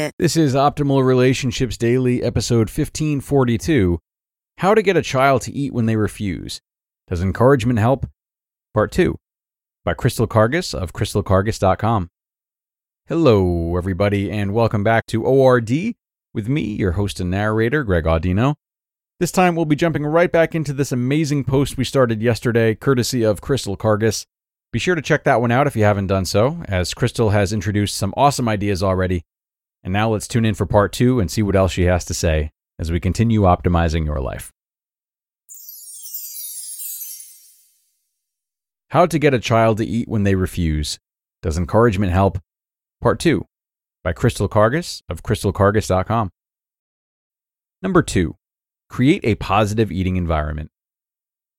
This is Optimal Relationships Daily, episode 1542 How to Get a Child to Eat When They Refuse. Does encouragement help? Part 2 by Crystal Karges of crystalkarges.com. Hello, everybody, and welcome back to ORD with me, your host and narrator, Greg Audino. This time we'll be jumping right back into this amazing post we started yesterday, courtesy of Crystal Karges. Be sure to check that one out if you haven't done so, as Crystal has introduced some awesome ideas already and now let's tune in for part two and see what else she has to say as we continue optimizing your life. How to get a child to eat when they refuse. Does encouragement help? Part 2 by Crystal Karges of crystalkarges.com. Number 2. Create a positive eating environment.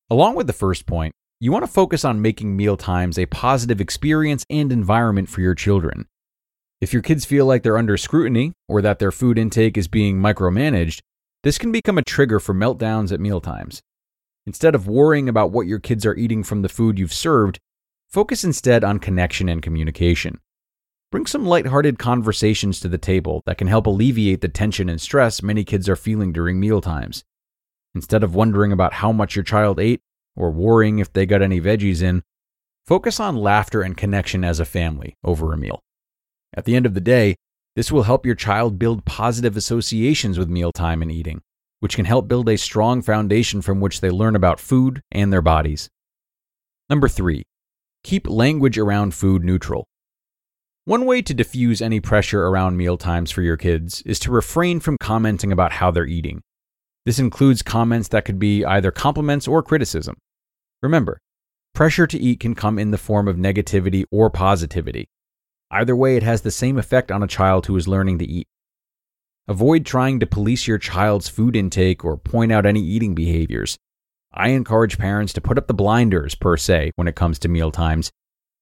Along with the first point, you want to focus on making meal times a positive experience and environment for your children. If your kids feel like they're under scrutiny or that their food intake is being micromanaged, this can become a trigger for meltdowns at mealtimes. Instead of worrying about what your kids are eating from the food you've served, focus instead on connection and communication. Bring some lighthearted conversations to the table that can help alleviate the tension and stress many kids are feeling during mealtimes. Instead of wondering about how much your child ate or worrying if they got any veggies in, focus on laughter and connection as a family over a meal. At the end of the day, this will help your child build positive associations with mealtime and eating, which can help build a strong foundation from which they learn about food and their bodies. Number three, keep language around food neutral. One way to diffuse any pressure around mealtimes for your kids is to refrain from commenting about how they're eating. This includes comments that could be either compliments or criticism. Remember, pressure to eat can come in the form of negativity or positivity. Either way, it has the same effect on a child who is learning to eat. Avoid trying to police your child's food intake or point out any eating behaviors. I encourage parents to put up the blinders, per se, when it comes to meal times,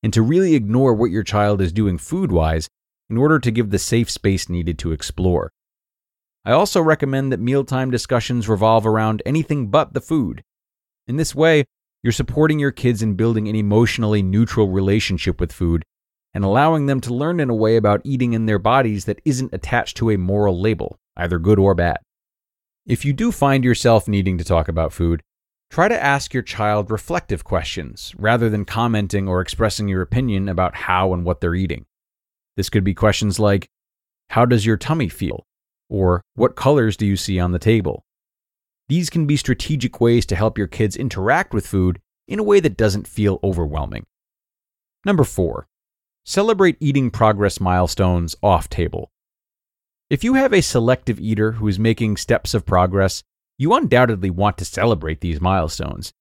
and to really ignore what your child is doing food wise in order to give the safe space needed to explore. I also recommend that mealtime discussions revolve around anything but the food. In this way, you're supporting your kids in building an emotionally neutral relationship with food and allowing them to learn in a way about eating in their bodies that isn't attached to a moral label, either good or bad. If you do find yourself needing to talk about food, try to ask your child reflective questions rather than commenting or expressing your opinion about how and what they're eating. This could be questions like How does your tummy feel? or What colors do you see on the table? These can be strategic ways to help your kids interact with food in a way that doesn't feel overwhelming. Number four, Celebrate eating progress milestones off table. If you have a selective eater who is making steps of progress, you undoubtedly want to celebrate these milestones.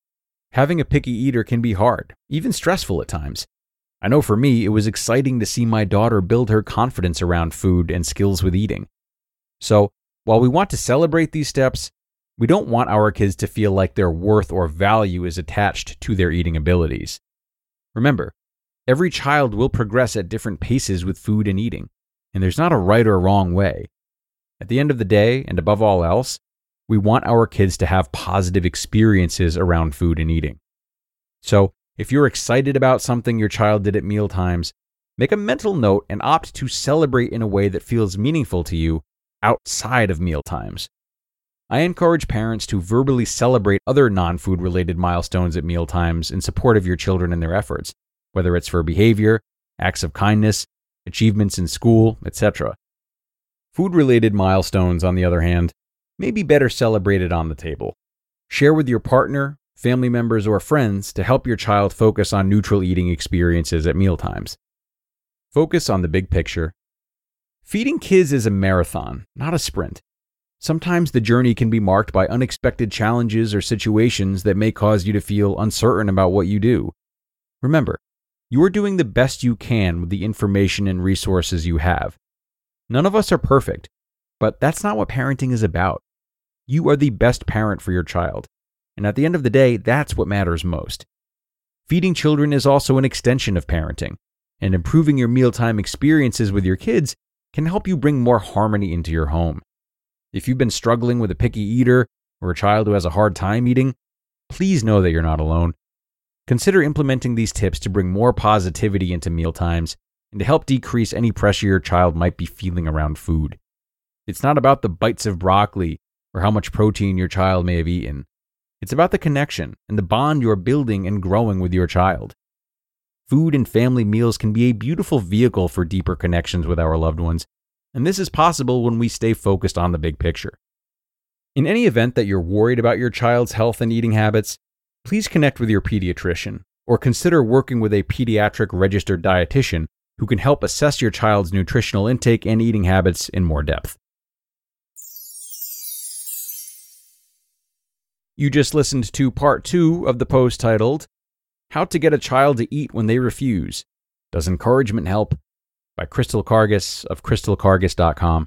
Having a picky eater can be hard, even stressful at times. I know for me, it was exciting to see my daughter build her confidence around food and skills with eating. So, while we want to celebrate these steps, we don't want our kids to feel like their worth or value is attached to their eating abilities. Remember, Every child will progress at different paces with food and eating, and there's not a right or wrong way. At the end of the day, and above all else, we want our kids to have positive experiences around food and eating. So, if you're excited about something your child did at mealtimes, make a mental note and opt to celebrate in a way that feels meaningful to you outside of mealtimes. I encourage parents to verbally celebrate other non food related milestones at mealtimes in support of your children and their efforts, whether it's for behavior, acts of kindness, achievements in school, etc. Food related milestones, on the other hand, may be better celebrated on the table. Share with your partner, family members, or friends to help your child focus on neutral eating experiences at mealtimes. Focus on the big picture. Feeding kids is a marathon, not a sprint. Sometimes the journey can be marked by unexpected challenges or situations that may cause you to feel uncertain about what you do. Remember, you are doing the best you can with the information and resources you have. None of us are perfect, but that's not what parenting is about. You are the best parent for your child, and at the end of the day, that's what matters most. Feeding children is also an extension of parenting, and improving your mealtime experiences with your kids can help you bring more harmony into your home. If you've been struggling with a picky eater or a child who has a hard time eating, please know that you're not alone. Consider implementing these tips to bring more positivity into mealtimes and to help decrease any pressure your child might be feeling around food. It's not about the bites of broccoli or how much protein your child may have eaten. It's about the connection and the bond you're building and growing with your child. Food and family meals can be a beautiful vehicle for deeper connections with our loved ones and this is possible when we stay focused on the big picture. In any event that you're worried about your child's health and eating habits, please connect with your pediatrician or consider working with a pediatric registered dietitian who can help assess your child's nutritional intake and eating habits in more depth. You just listened to part two of the post titled, How to Get a Child to Eat When They Refuse. Does Encouragement Help? by Crystal Karges of crystalkarges.com.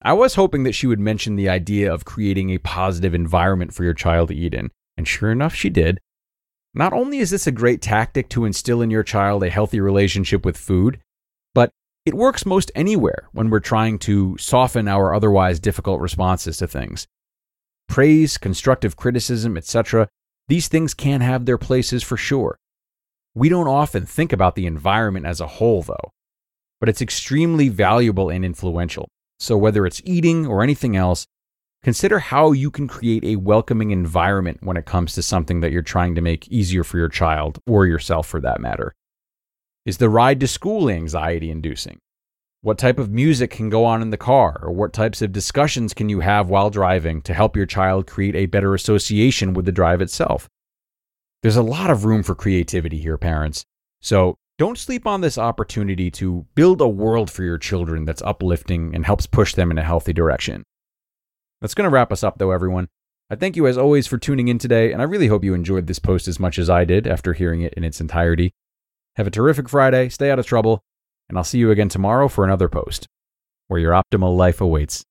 I was hoping that she would mention the idea of creating a positive environment for your child to eat in, and sure enough, she did. Not only is this a great tactic to instill in your child a healthy relationship with food, but it works most anywhere when we're trying to soften our otherwise difficult responses to things. Praise, constructive criticism, etc., these things can have their places for sure. We don't often think about the environment as a whole, though, but it's extremely valuable and influential. So, whether it's eating or anything else, consider how you can create a welcoming environment when it comes to something that you're trying to make easier for your child or yourself for that matter. Is the ride to school anxiety inducing? What type of music can go on in the car, or what types of discussions can you have while driving to help your child create a better association with the drive itself? There's a lot of room for creativity here, parents. So don't sleep on this opportunity to build a world for your children that's uplifting and helps push them in a healthy direction. That's going to wrap us up, though, everyone. I thank you as always for tuning in today, and I really hope you enjoyed this post as much as I did after hearing it in its entirety. Have a terrific Friday, stay out of trouble, and I'll see you again tomorrow for another post where your optimal life awaits.